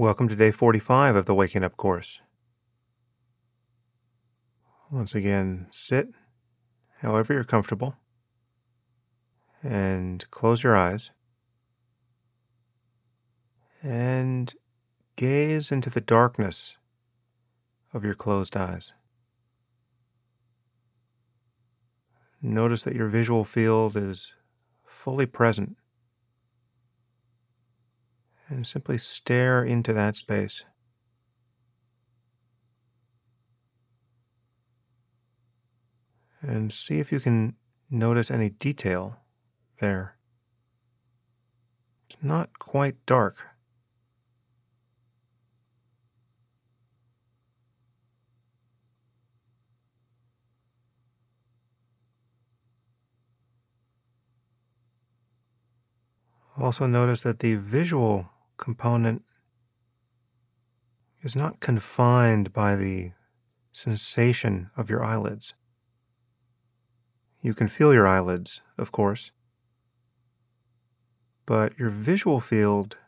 Welcome to day 45 of the Waking Up course. Once again, sit however you're comfortable and close your eyes and gaze into the darkness of your closed eyes. Notice that your visual field is fully present and simply stare into that space. And see if you can notice any detail there. It's not quite dark. Also, notice that the visual component is not confined by the sensation of your eyelids. You can feel your eyelids, of course, but your visual field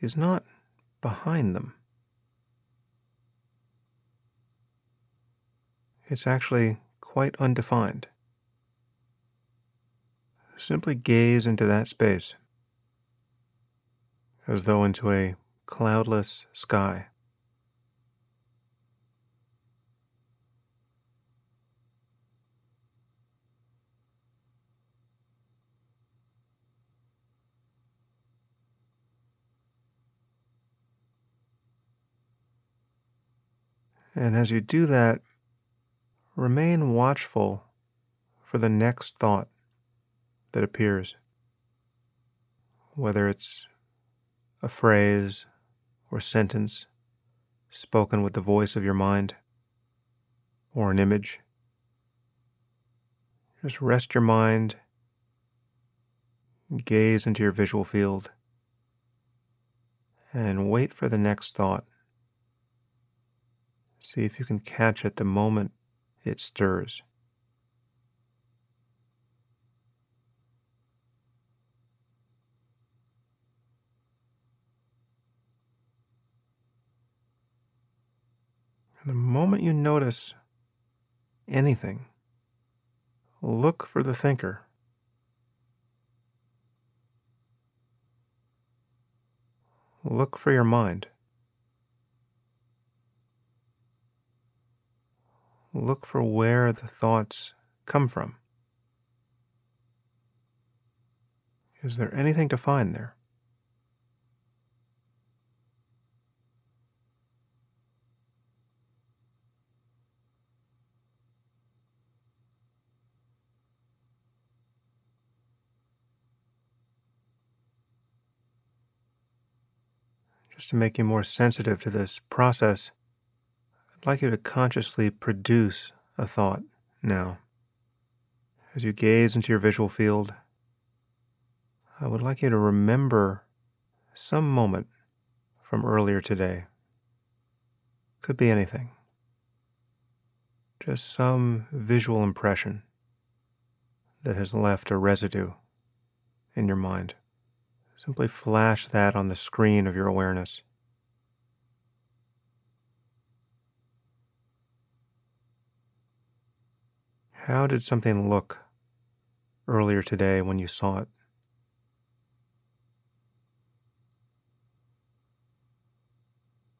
is not behind them. It's actually quite undefined. Simply gaze into that space as though into a cloudless sky. And as you do that, remain watchful for the next thought that appears, whether it's a phrase or sentence spoken with the voice of your mind or an image. Just rest your mind, gaze into your visual field, and wait for the next thought. See if you can catch it the moment it stirs. The moment you notice anything, look for the thinker. Look for your mind. Look for where the thoughts come from. Is there anything to find there? Just to make you more sensitive to this process, I'd like you to consciously produce a thought now. As you gaze into your visual field, I would like you to remember some moment from earlier today. Could be anything. Just some visual impression that has left a residue in your mind. Simply flash that on the screen of your awareness. How did something look earlier today when you saw it?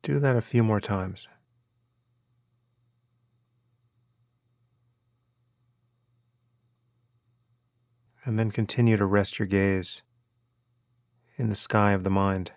Do that a few more times. And then continue to rest your gaze in the sky of the mind.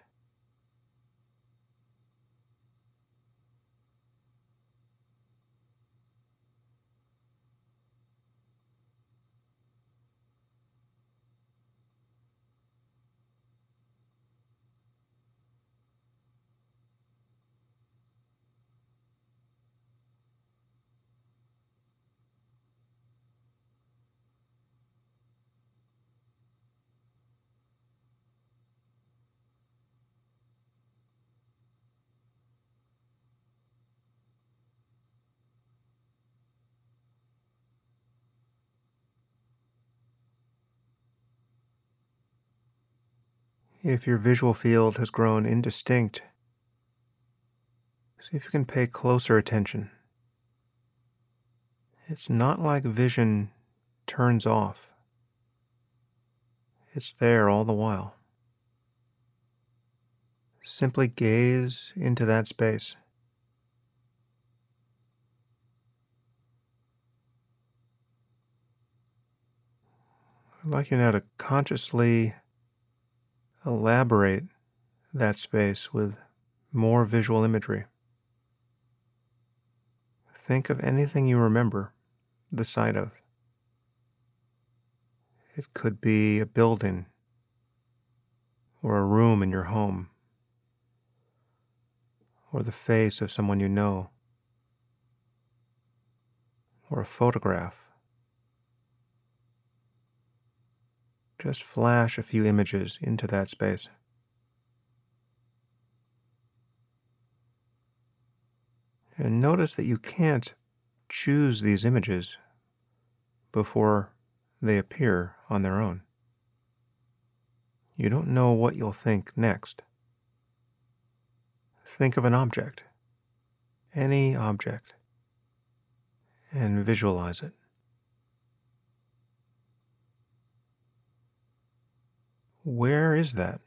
If your visual field has grown indistinct, see if you can pay closer attention. It's not like vision turns off, it's there all the while. Simply gaze into that space. I'd like you now to consciously elaborate that space with more visual imagery. Think of anything you remember the sight of. It could be a building or a room in your home or the face of someone you know or a photograph. Just flash a few images into that space. And notice that you can't choose these images before they appear on their own. You don't know what you'll think next. Think of an object, any object, and visualize it. Where is that?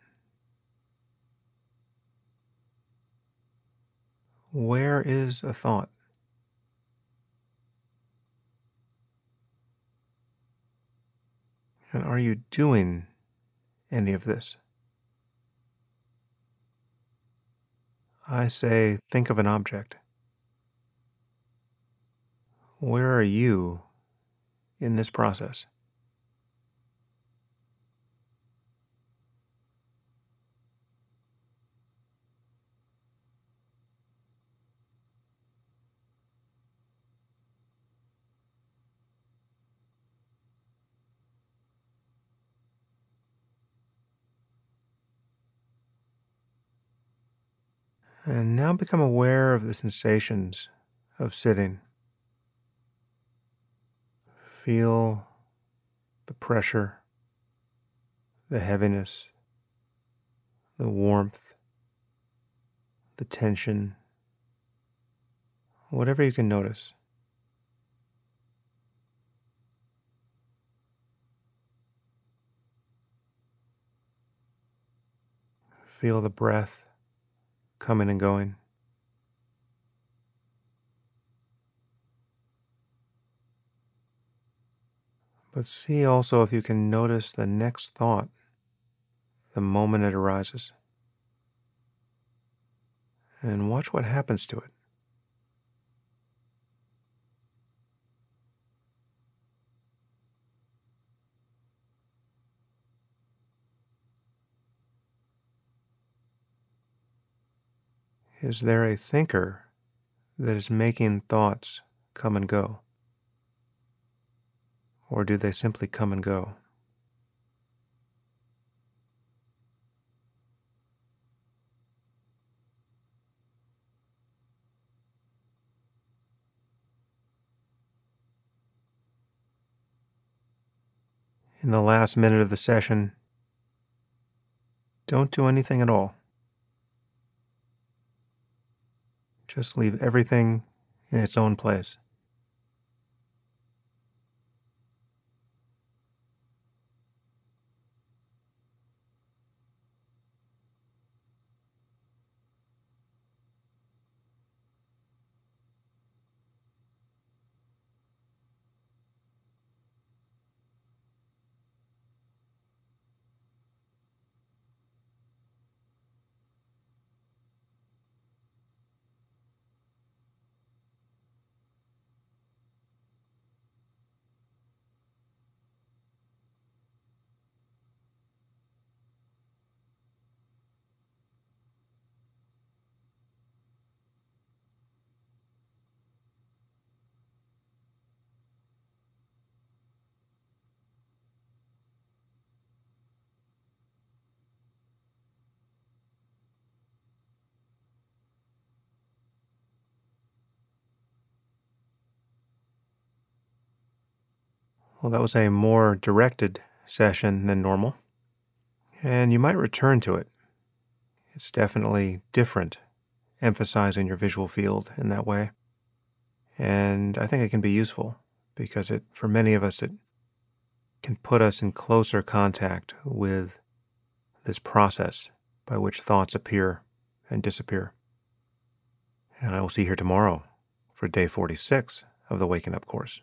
Where is a thought? And are you doing any of this? I say, think of an object. Where are you in this process? And now become aware of the sensations of sitting. Feel the pressure, the heaviness, the warmth, the tension, whatever you can notice. Feel the breath coming and going. But see also if you can notice the next thought the moment it arises. And watch what happens to it. Is there a thinker that is making thoughts come and go? Or do they simply come and go? In the last minute of the session, don't do anything at all. Just leave everything in its own place. Well, that was a more directed session than normal. And you might return to it. It's definitely different, emphasizing your visual field in that way. And I think it can be useful because it, for many of us, it can put us in closer contact with this process by which thoughts appear and disappear. And I will see you here tomorrow for day 46 of the Waking Up course.